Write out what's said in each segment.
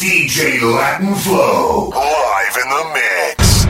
DJ Latin Flow, live in the mix.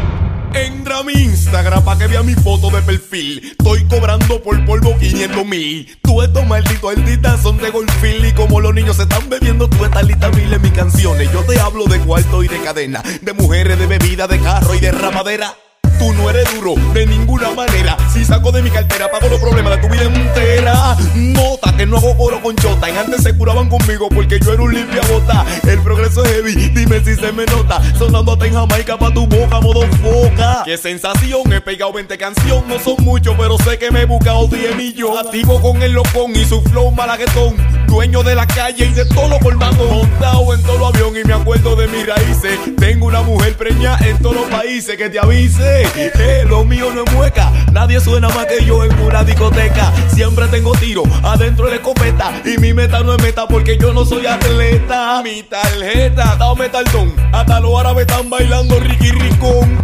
Entra a mi Instagram pa' que vea mi foto de perfil. Estoy cobrando por polvo 500 mil. Tú estos malditos artistas son de golfil. Y como los niños se están bebiendo, tú estás lista mil en mis canciones. Yo te hablo de cuarto y de cadena. De mujeres, de bebida, de carro y de ramadera. Tú no eres duro de ninguna manera. Si saco de mi cartera, pago los problemas de tu vida entera. Nota que no hago coro con chota. En antes se curaban conmigo porque yo era un limpia bota. El progreso es heavy, dime si se me nota. Sonando en Jamaica pa' tu boca, modo foca. Qué sensación, he pegado 20 canciones. No son muchos, pero sé que me he buscado 10 millones. Activo con el locón y su flow malaguetón. Dueño de la calle y de todo lo colmado. Montado en todo los avión y me acuerdo de mis raíces. Tengo una mujer preña en todos los países que te avise. Eh, lo mío no es mueca. Nadie suena más que yo en una discoteca. Siempre tengo tiro adentro de la escopeta. Y mi meta no es meta porque yo no soy atleta. Mi tarjeta, dame taldón. Hasta los árabes están bailando Ricky Ricón.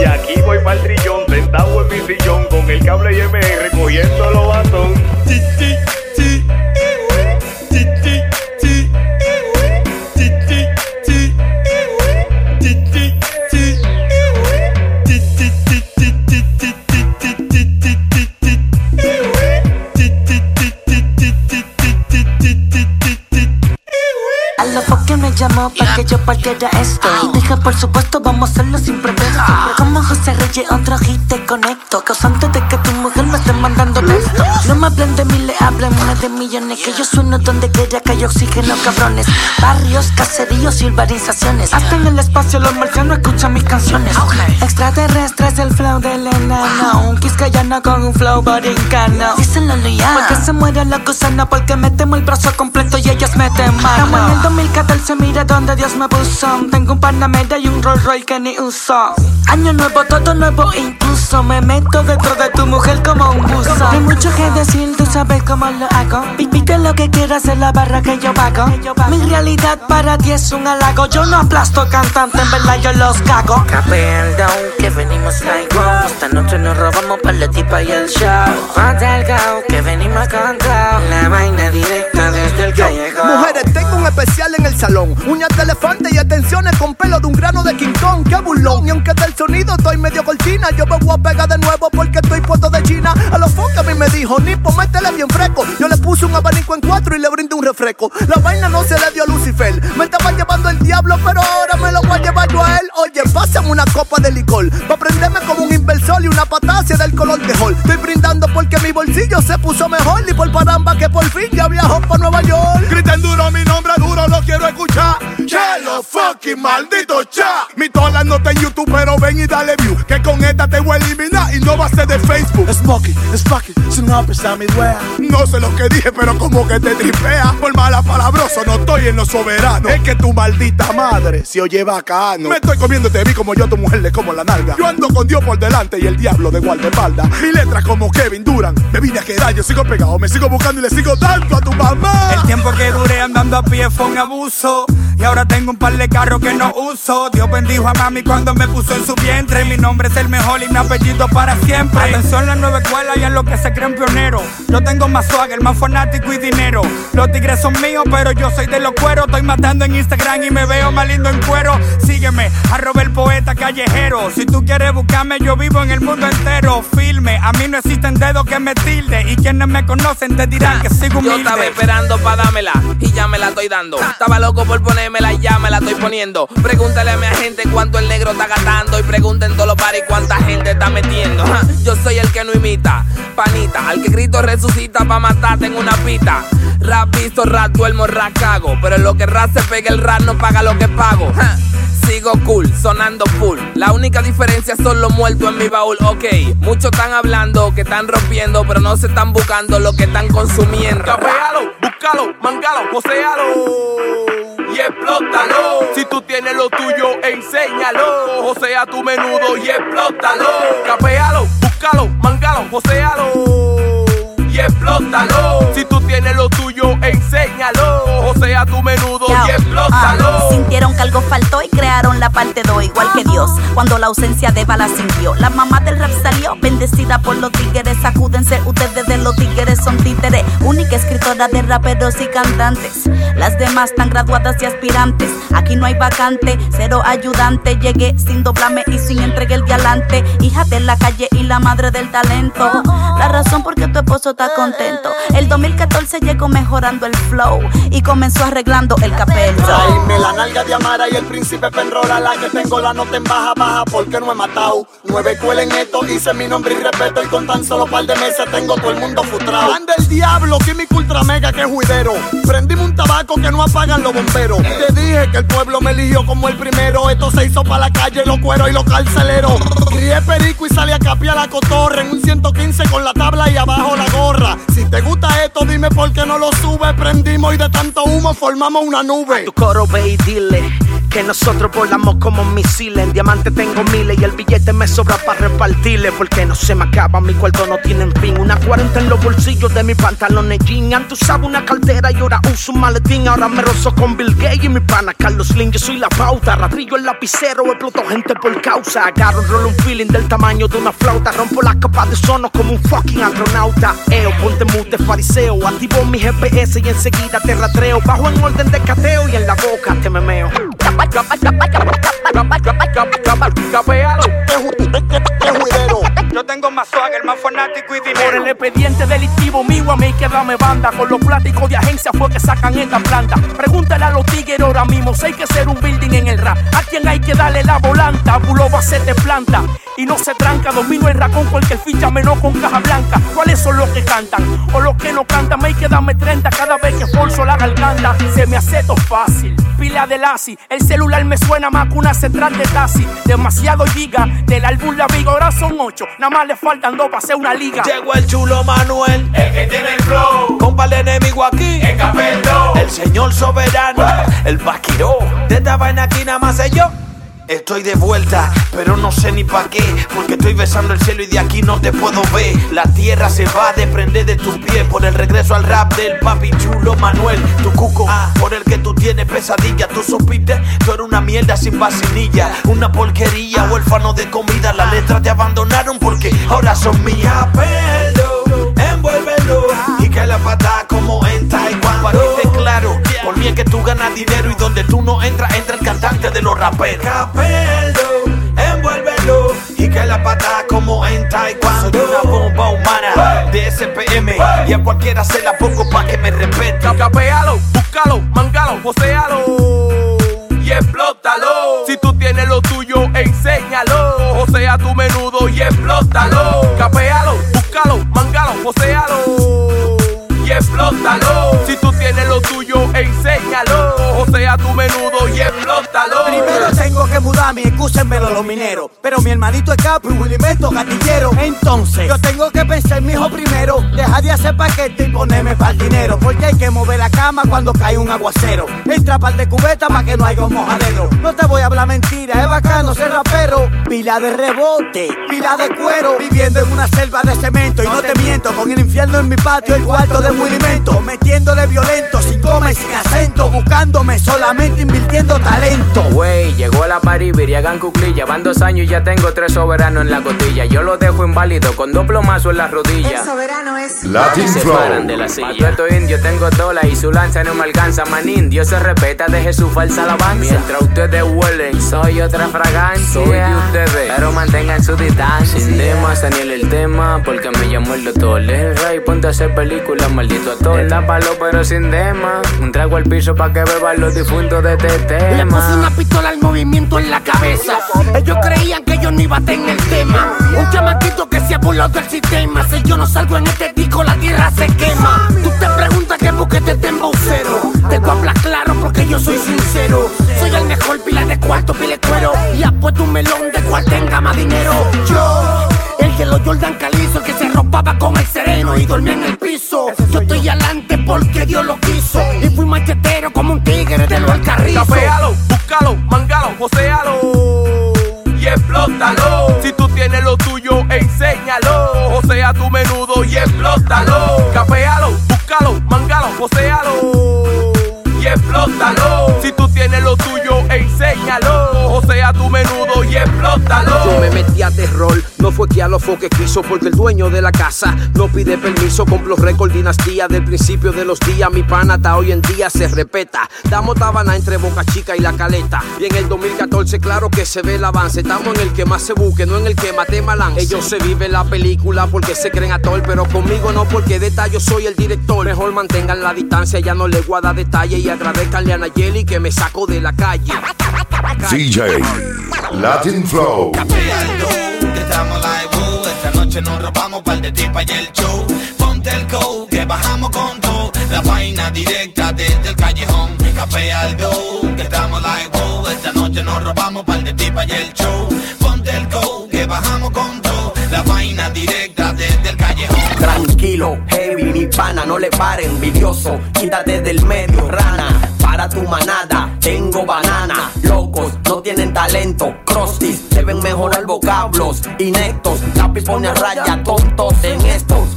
Y aquí voy pa'l trillón, sentado en mi sillón, con el cable IMR recogiendo los batón. Partiera esto. Y dije por supuesto vamos a hacerlo sin pretexto. Como José Reyes otro hit te conecto Causante de que tu mujer me esté mandando texto. No me hablen de mí, le hablen más de millones Que yo sueno donde quiera que hay oxígeno cabrones. Barrios, caseríos y urbanizaciones Hasta en el espacio los marcianos escuchan mis canciones. Extraterrestres el flow del enano. Un quiscayano con un flow borincano. Díselo ya Porque se muere la gusana Porque metemos el brazo completo y ellos meten mano. Estamos en el 2014, mira donde Dios me puso Tengo un Panamera y un Rolls Royce que ni uso. Año nuevo, todo nuevo incluso Me meto dentro de tu mujer como un buzo Hay mucho que decir, tú sabes cómo lo hago. Pi- Pide lo que quieras en la barra que yo pago. Mi realidad para ti es un halago. Yo no aplasto cantante, en verdad yo los cago. Perdón, que venimos like wow Esta noche nos robamos para la tipa y el show. Mata el gao, que venimos con flow La vaina directa desde el callejón. Mujeres, tengo un especial en el salón. Uñas de elefante y atenciones con pelo de un grano de King Kong. ¡Qué burlón! Y aunque del sonido estoy medio cortina, yo me voy a pegar de nuevo porque estoy puesto de China. A los que a mí me dijo, Nipo, métele bien fresco. Yo le puse un abanico en cuatro y le brindé un refresco. La vaina no se le dio a Lucifer. Me estaba llevando el diablo, pero ahora me lo voy a llevar yo a él. Oye, pásame una copa de licor. Pa' prenderme como un inversor y una patacia del color de hall. Estoy brindando porque mi bolsillo se puso mejor. Y por paramba que por fin ya viajó pa' Nueva York. Griten duro mi nombre duro, lo quiero escuchar. Chelo fucking maldito cha. Mi tola no está en YouTube, pero ven y dale view. Que con esta te voy a eliminar y no va a ser de Facebook. Smokey, Smokey, su nombre está mi wea. No sé lo que dije, pero como que te tripea. Por mala palabroso, no estoy en lo soberano. Es que tu maldita madre se oye bacano. Me estoy comiendo te vi como yo a tu mujer le como la nalga. Yo ando con Dios por delante y el diablo de guardaespaldas. Mi letra como Kevin Duran. Me vine a quedar, yo sigo pegado, me sigo buscando y le sigo dando a tu mamá. El tiempo que duré andando a pie fue un abuso. Y ahora tengo un par de carros que no uso. Dios bendijo a mami cuando me puso en su vientre. Mi nombre es el mejor y mi apellido para siempre. Atención, la nueva escuela y en lo que se creen pioneros. Yo tengo más swagger, más fanático y dinero. Los tigres son míos, pero yo soy de los cueros. Estoy matando en Instagram y me veo más lindo en cuero. Sígueme, arroba el poeta callejero. Si tú quieres buscarme, yo vivo en el mundo entero. Filme, a mí no existen dedos que me tilde. Y quienes me conocen te dirán que sigo Yo humilde. estaba esperando pa' dármela y ya me la estoy dando. Estaba loco por ponérmela y ya me la estoy poniendo. Pregúntale a mi agente cuánto el negro está gastando y pregunten todos los paris cuánta gente está metiendo. Yo soy el que no imita, panita, al que grito resucita pa' matarte en una pita. Rap visto, rap duermo, rap cago. Pero lo que rap se pega, el rap no paga lo que pago. Sigo cool, sonando full. La única diferencia son los muertos en mi baúl. Ok, muchos están hablando que están rompiendo, pero no se están buscando lo que están consumiendo. Búscalo, mangalo, posealo y explótalo. Si tú tienes lo tuyo, enséñalo. O sea, tu menudo y explótalo. Capealo, búscalo, mangalo, posealo y explótalo. Si tú tienes lo tuyo, enséñalo. O sea tu menudo y explótalo. Ah, sintieron que algo faltó y crearon la parte 2, igual que Dios, cuando la ausencia de la sintió. La mamá del rap salió, bendecida por los tigres. Sacúdense, ustedes de los tigres son títeres. Única escritora de raperos y cantantes. Las demás están graduadas y aspirantes. Aquí no hay vacante, cero ayudante. Llegué sin doblarme y sin entregar el dialante. Hija de la calle y la madre del talento. La razón por qué tu esposo está El 2014 llegó mejorando el flow y comenzó arreglando el capelo. Traíme la nalga de Amara y el príncipe Penrola, la que tengo la nota en baja, baja, porque no he matado. Nueve escuelas en esto, hice mi nombre y respeto, y con tan solo par de meses tengo todo el mundo frustrado. Anda el diablo, químico ultra mega, que juidero. Prendime un tabaco que no apagan los bomberos. Te dije que el pueblo me eligió como el primero. Esto se hizo para la calle, los cueros y los carceleros. Crié perico y salí a capiar la cotorra en un 115 con la tabla y abajo la gorra. Si te gusta esto, dime por qué no lo sube. Prendimos y de tanto humo formamos una nube. Tu coro ve y dile que nosotros volamos como misiles. En diamante tengo miles y el billete me sobra para repartirle. Porque no se me acaba, mi cuarto no tiene fin. Una 40 en los bolsillos de mis pantalones jean. Antes usaba una cartera y ahora uso un maletín. Ahora me rozo con Bill Gates y mi pana Carlos Slim. Yo soy la pauta, radrillo el lapicero, exploto gente por causa. Agarro un roll un feeling del tamaño de una flauta. Rompo la capa de sono como un fucking astronauta. Ponte mute, fariseo. Activo mi GPS y enseguida te rastreo. Bajo en orden de cateo y en la boca te memeo. Yo tengo más swagger, más fanático y dinero. Por el expediente delictivo mío a mí que dame banda. Con los pláticos de agencia fue que sacan esta planta. Pregúntale a los tigres ahora mismo si hay que hacer un building en el rap. A quien hay que darle la volanta. Bulo va a ser de planta. Y no se tranca, domino el racón cualquier ficha menos con caja blanca. ¿Cuáles son los que cantan? O los que no cantan, me hay que darme 30 cada vez que forzo la garganta. Se me hace todo fácil. Pila de lazi, el celular me suena más que una central de taxi. Demasiado giga, del álbum La Viga ahora son 8. Nada más le faltan dos para hacer una liga. Llegó el chulo Manuel, el que tiene el flow. Compa el enemigo aquí, el capello. El señor soberano, el vaquiro. De esta vaina aquí nada más sé yo. Estoy de vuelta, pero no sé ni pa' qué. Porque estoy besando el cielo y de aquí no te puedo ver. La tierra se va a desprender de tus pies por el regreso al rap del papi chulo Manuel. Tu cuco, por el que tú tienes pesadilla. Tú supiste, tú eres una mierda sin vacinilla. Una porquería, huérfano de comida. Las letras te abandonaron porque ahora son mías. Pelo, envuélvelo. Y que la pata como en por mí es que tú ganas dinero y donde tú no entras, entra el cantante de los raperos. Capello, envuélvelo. Y que la pata como en Taekwondo. Soy una bomba humana de SPM. Y a cualquiera se la pongo pa' que me respete. Capealo, búscalo, mangalo, posealo. Y explótalo. Si tú tienes lo tuyo, enséñalo. O sea, tu menudo y explótalo. Capealo, búscalo, mangalo, posealo. Y explótalo. Si tú tienes lo tuyo, enséñalo. O sea, tu menudo y explótalo. Primero tengo que mudarme, excúsenmelo los mineros. Pero mi hermanito es capo y Willy Meto gatillero. Entonces, yo tengo que pensar, mijo, primero. Dejar de hacer paquete y ponerme para dinero. Porque hay que mover la cama cuando cae un aguacero. Entra par de cubeta para que no haya un mojadero. No te voy a hablar mentira, es bacano ser rapero. Pila de rebote, pila de cuero. Viviendo en una selva de cemento. Y no te miento, con el infierno en mi patio, el cuarto de movimiento. Metiéndole violento, sin coma y sin acento. Buscándome solamente invirtiendo talento. Wey, llegó la party, Viriagan cuclilla. Van dos años y ya tengo tres soberanos en la costilla. Yo lo dejo inválido con dos plomazos en la rodilla. El soberano es Latin se Flow. paran de la silla. Indio, tengo tola y su lanza no me alcanza. Manín, Dios se respeta, deje su falsa alabanza. Mientras ustedes huelen, soy otra fragancia. Soy de ustedes, pero mantengan su distancia. Sin temas, Daniel el tema, porque me llamó el doctor. El rey, ponte a hacer películas, maldito actor. Tápalo, pero sin tema. Un trago al piso pa' que beban los difuntos de este Le puse una tema. pistola al movimiento en la cabeza. Ellos creían que yo no iba a tener tema. Un chamaquito que se ha burlado del sistema. Si yo no salgo en este disco, la tierra se quema. Tú te preguntas qué te tengo cero. Te voy a hablar claro porque yo soy sincero. Soy el mejor pila de cuarto, pile cuero. Y apuesto un melón de cual tenga más dinero. Yo. El de los Jordan Calizo, el que se arropaba con el sereno y dormía en el piso. Yo estoy adelante porque Dios lo quiso. Y fui machetero como un tigre de los alcarrizos. Capealo, búscalo, mangalo, posealo y explótalo. Si tú tienes lo tuyo, enséñalo. O sea, tu menudo y explótalo. Capealo, búscalo, mangalo, posealo y explótalo. Yo me metí a terror, no fue que a lo que quiso, porque el dueño de la casa no pide permiso. Complo récord dinastía del principio de los días. Mi pana hasta hoy en día se repeta. Damos tabana entre Boca Chica y la caleta. Y en el 2014, claro que se ve el avance. Estamos en el que más se busque, no en el que mate malán. Ellos se viven la película porque se creen actor, pero conmigo no, porque de yo soy el director. Mejor mantengan la distancia, ya no le guarda detalle. Y agradezcanle a Nayeli que me saco de la calle. CJ Latin Flow. estamos live, esta noche nos robamos par de tipa y el show. Ponte el coat que bajamos con todo, la vaina directa desde el callejón. Café al go, que estamos live, esta noche nos robamos par de tipa y el show. Ponte el coat que bajamos con todo, la vaina directa desde el callejón. Tranquilo, heavy, mi pana, no le pare, envidioso, quítate del medio, rana para tu manada. Tengo banana, talento. Crostis, deben mejorar vocablos. Inectos, lápiz pone raya, tontos en estos.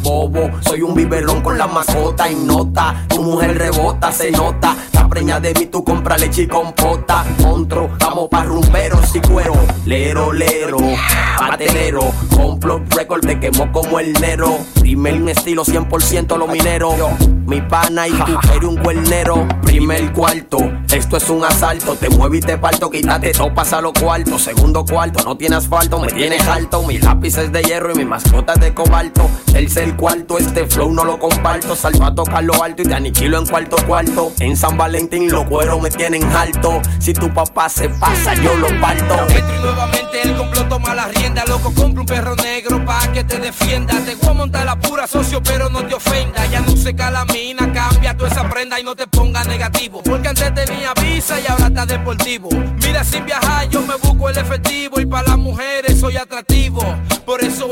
Soy un biberón con la mascota y nota. Tu mujer rebota, se nota. La preña de mí, tú compra leche y compota. Contro, vamos pa' rumberos y cuero. Lero, lero, patelero. Complo record, te quemó como el nero. Primer estilo 100% lo minero. Mi pana y tú eres un cuernero. Primer cuarto, esto es un asalto. Te muevo y te parto, quítate todo, pasa los cuartos. Segundo cuarto, no tienes asfalto, me tienes alto. Mis lápices de hierro y mi mascota de cobalto. Tercer cuarto, este flow no lo comparto. Salgo a tocar lo alto y te aniquilo en cuarto cuarto. En San Valentín los cueros me tienen alto. Si tu papá se pasa, yo lo parto. y nuevamente el complot toma la rienda. Loco, compra un perro negro pa' que te defienda. Te voy a montar la pura socio, pero no te ofenda. Ya no se calamita cambia toda esa prenda y no te ponga negativo. Porque antes tenía visa y ahora está deportivo. Mira, sin viajar yo me busco el efectivo y para las mujeres soy atractivo. Por eso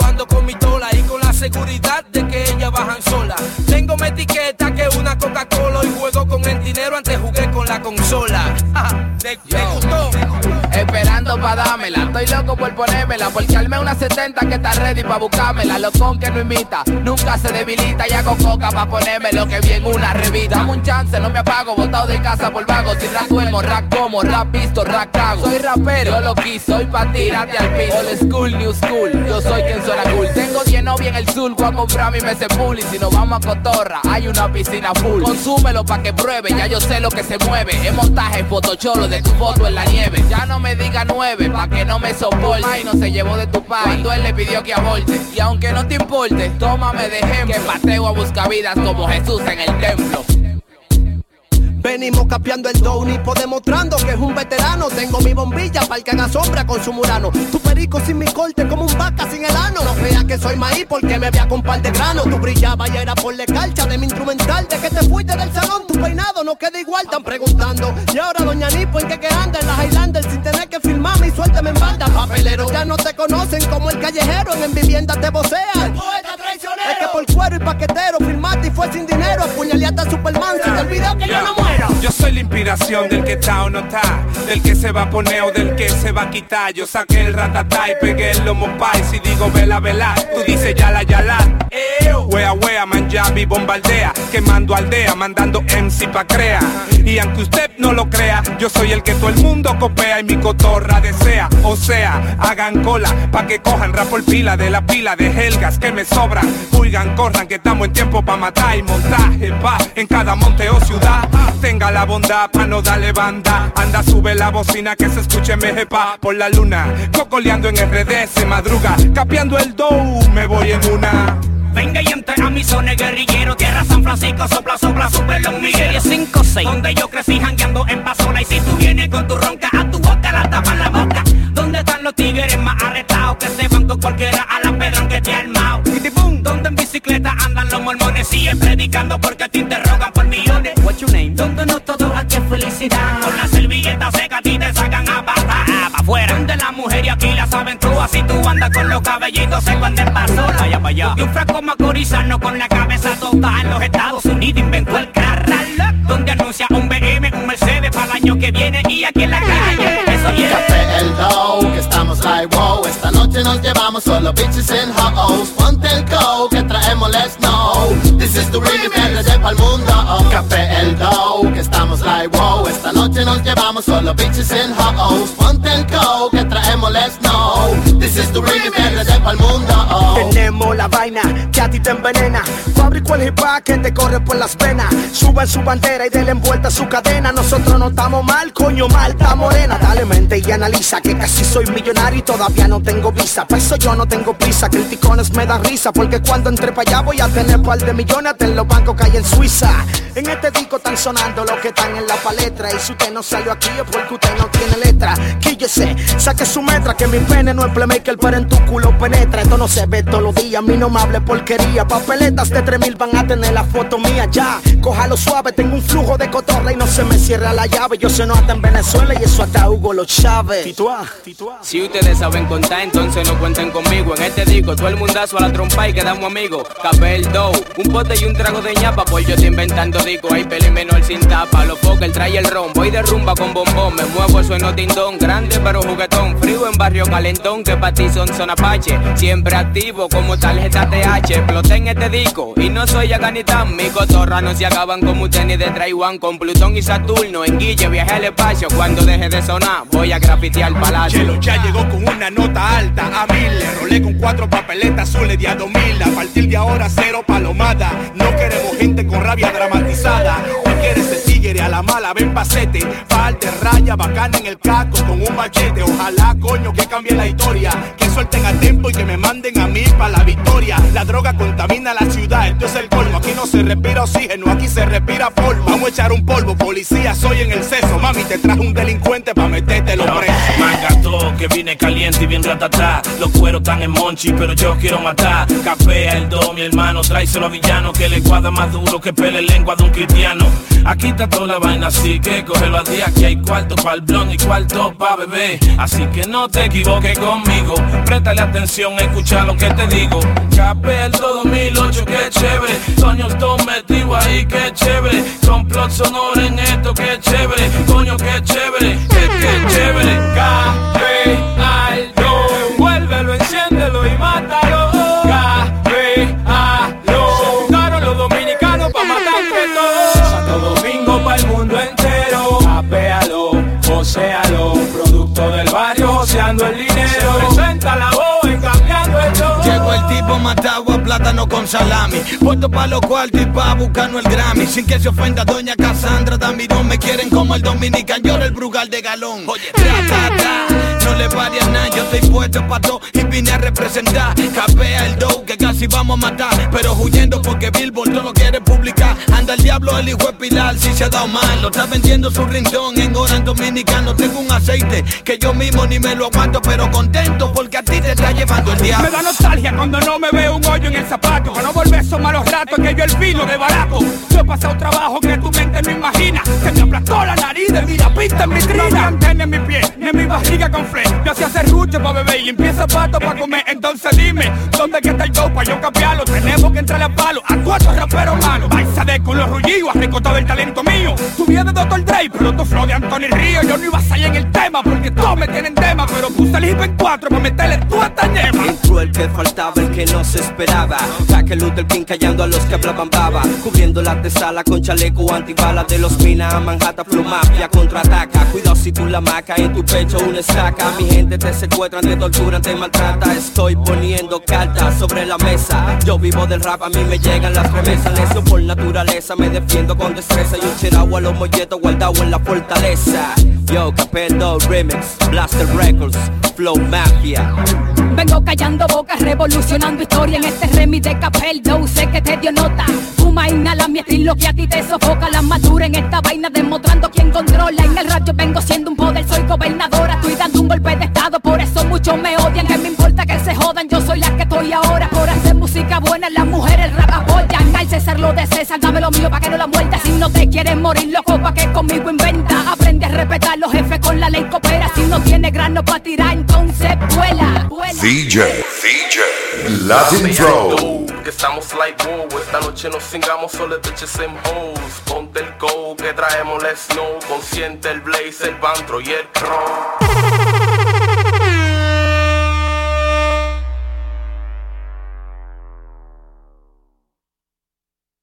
Tengo mi etiqueta que una Coca-Cola y juego con el dinero antes jugué con la consola. ¿Te, gustó? Esperando pa' dármela, estoy loco por ponérmela Porque armé una 70 que está ready pa' buscármela. Locón que no imita, nunca se debilita. Y hago coca pa' ponerme lo que vi en una revista. Dame un chance, no me apago, botado de casa por vago. Si rap duermo, rap como, rap visto, rap cago. Soy rapero, yo lo quiso, soy pa' tirarte al piso. Old school, new school, yo soy quien suena cool. Tengo 10 novias en el sur, voy a comprar mi meses pool Y si nos vamos a Cotorra, hay una piscina full. Consúmelo pa' que pruebe, ya yo sé lo que se mueve. Es montaje, fotocholo de tu foto en la nieve. Ya no me diga nueve, pa' que no me soporte. Y no se llevó de tu padre cuando él le pidió que aborte. Y aunque no te importe, tómame de ejemplo. Que pateo a buscar vidas como Jesús en el templo. Venimos capeando el Nipo demostrando que es un veterano. Tengo mi bombilla para el que haga sombra con su murano. Tu perico sin mi corte como un vaca sin el ano. No creas que soy maíz porque me vea con par de grano. Tu brillaba y era por la calcha de mi instrumental. De que te fuiste del salón, tu peinado no queda igual. Están preguntando. Y ahora doña Nipo en qué que anda en la Highlander sin tener que filmarme y suéltame en banda. Papelero ya no te conocen como el callejero. En vivienda te vocean. Es que por cuero y paquetero firmaste y fue sin dinero. Apuñaleaste a Superman. Se te olvidó que yo no muero. Yo soy la inspiración del que está o no está, del que se va a poner o del que se va a quitar. Yo saqué el ratatá y pegué el lomo pie. Si digo vela, vela, tú dices yala, yala. Wea, wea, manjabi, bombardea, quemando aldea, mandando MC pa' crea. Y aunque usted no lo crea, yo soy el que todo el mundo copea y mi cotorra desea. O sea, hagan cola pa' que cojan rap por pila de la pila de helgas que me sobran. Huigan, corran, que estamos en tiempo pa' matar y montaje pa' en cada monte o ciudad tenga la bondad pa' no darle banda. Anda, sube la bocina que se escuche mejepa por la luna. Cocoleando en RD se madruga, capeando el dough, me voy en una. Venga y entre a mi zona guerrillero Tierra San Francisco, sopla, sopla, super los Miguel 5, 6 Donde yo crecí jangueando en Pasola Y si tú vienes con tu ronca, a tu boca la tapa la boca ¿Dónde están los tigres más arrestados? Que se van con cualquiera a la pedra que te ha en andan los mormones Siguen predicando porque te interrogan por millones. What's your name? Donde no todo aquí es felicidad. Con la servilleta seca a ti te sacan a pata ah, pa' afuera Donde la mujer y aquí las aventuras Si tú andas con los cabellitos se cuando paso Vaya para allá Y un fraco macorizano con la cabeza toda En los Estados Unidos inventó el crack Donde anuncia un BM, un Mercedes para el año que viene Y aquí en la calle. Eso yeah. Café el dough, que estamos like wow. Esta noche nos llevamos solo bitches and hoes. Ponte el go, de pa'l mundo Café el dough, que estamos like wow. Esta noche nos llevamos solo bitches and hoes. Ponte el coke que traemos, let's know. This is the remix de pa'l mundo. Oh. Tenemos la vaina que a ti te envenena. Fabrico el hip hop que te corre por las venas. Suben su bandera y denle envuelta su cadena. Nosotros no estamos mal, coño, mal, está morena. Dale mente y analiza que casi soy millonario y todavía no tengo visa. Por eso yo no tengo prisa. Criticones me dan risa porque cuando entre para allá voy a tener par de millones en los bancos que hay en Suiza. En este disco están sonando los que están en la palestra. Y si usted no salió aquí es porque usted no tiene letra. Quíllese, saque su metra que mi pene no es playmaker, pero en tu culo penetra. Esto no se ve todos los días, a mí no me hable porquería. Papeletas de 3000 van a tener la foto mía ya. Cójalo suave, tengo un flujo de cotorra y no se me cierra la llave. Yo sé no hasta en Venezuela y eso hasta Hugo lo Chávez. Si ustedes saben contar, entonces no cuenten conmigo. En este disco, todo el mundazo a la trompa y quedamos amigos. Capé el dough, un pote y un trago de ñapa, pues yo estoy inventando disco. Hay peli menor sin tapa, los el trae el ron. Voy de rumba con bombón, me muevo, sueno tindón. Grande pero juguetón, frío en barrio calentón, que pa' ti son son apache. Siempre activo como tarjeta TH, exploté en este disco. Y no soy Aganitán, mi cotorra no se acaban como tenis de Taiwán. Con Plutón y Saturno, en Guille viaje al espacio. Cuando deje de sonar, voy a grafitear el palacio. Ya llegó con una nota alta a mil. Rolé con cuatro papeletas azules de a dos mil. A partir de ahora, cero palomada. No queremos gente con rabia dramatizada. Tigre a la mala, ven pasete. Falte raya, bacana en el caco con un machete. Ojalá, coño, que cambie la historia. Que suelten a tiempo y que me manden a mí para la victoria. La droga contamina la ciudad, esto es el colmo. Aquí no se respira oxígeno, aquí se respira polvo. Vamos a echar un polvo, policía, soy en el seso. Mami, te traje un delincuente para meterte los presos. Mangato, que viene caliente y bien ratatá. Los cueros están en monchi, pero yo quiero matar. Capea el do, mi hermano, tráeselo a villano que le cuadra más duro que pele lengua de un cristiano. Aquí está toda la vaina, así que cógelo a día. Aquí hay cuarto para el blon y cuarto pa' bebé. Así que no te equivoques conmigo. Préstale atención, escucha lo que te digo. Capea el do 2008, que chévere. Toño Stone metido ahí, que chévere. Complot sonoro en esto, que chévere. Coño, que chévere, que chévere. Capea joséalo. Producto del barrio, joseando el dinero. Presenta la voz en cambiando el show. Llegó el tipo matado a plátano con salami. Puesto pa' los cuartos y pa' buscarnos el Grammy. Sin que se ofenda doña Cassandra Damirón. Me quieren como el dominican, yo el brugal de galón. Oye, tra, tra, le pare nada. Yo estoy puesto pa' todo y vine a representar. Capea el dough que casi vamos a matar. Pero huyendo porque Billboard no lo quiere publicar. Anda el diablo, el hijo de Pilar, si se ha dado mal. Lo está vendiendo su rindón en hora dominicano. Tengo un aceite que yo mismo ni me lo aguanto. Pero contento porque a ti te está llevando el diablo. Me da nostalgia cuando no me veo un hoyo en el zapato. Para no volver esos malos ratos que yo el vino de barato. Yo he pasado trabajo que tu me aplastó la nariz de mira pista en mi trina. No me en mi pie, ni en mi barriga con fle. Yo hacía serrucho pa' beber y limpié zapatos pa' comer. Entonces dime, ¿dónde que está el dope pa' yo cambiarlo? Tenemos que entrar a palo a cuatro raperos malos. A con los rullidos, has recortado el talento mío. Vida de Dr. Dre, pero tu flow de Anthony Río. Yo no iba a salir en el tema porque todos me tienen tema. Pero puse el hip en cuatro pa' meterle tu esta ñema. Entró el que faltaba, el que no se esperaba. Jaque Luther King callando a los que hablaban baba. Cubriendo la tesala con chaleco antibala de los minas a Manhattan Flow Mafia contraataca. Cuidado si tú la maca en tu pecho una estaca. Mi gente te secuestran, te torturan, te maltrata. Estoy poniendo cartas sobre la mesa. Yo vivo del rap, a mí me llegan las remesas. Necio por naturaleza, me defiendo con destreza. Y un chiragua a los molletos guardado en la fortaleza. Yo, Capello Remix, Blaster Records, Flow Mafia. Vengo callando bocas, revolucionando historia en este remix de Capel Doe, sé que te dio nota. Fuma, inhala mi estilo que a ti te sofoca. La madura en esta vaina demostrando quién controla. En el radio vengo siendo un poder, soy gobernadora. Estoy dando un golpe de estado, por eso muchos me odian. Que me importa que se jodan, yo soy la que estoy ahora. Por hacer música buena, las mujeres rap apoyan. Al César lo de César, dame lo mío pa' que no la muerda. Si no te quieres morir, loco, pa' que conmigo inventa. Aprende a respetar los jefes con la ley coopera. No tiene grano pa' tirar, entonces vuela. vuela. DJ, DJ, Latin Flow. Que estamos like wow, esta noche nos singamos solo bitches and hoes Ponte el go que traemos let's know Consciente el blaze, el bantro y el crow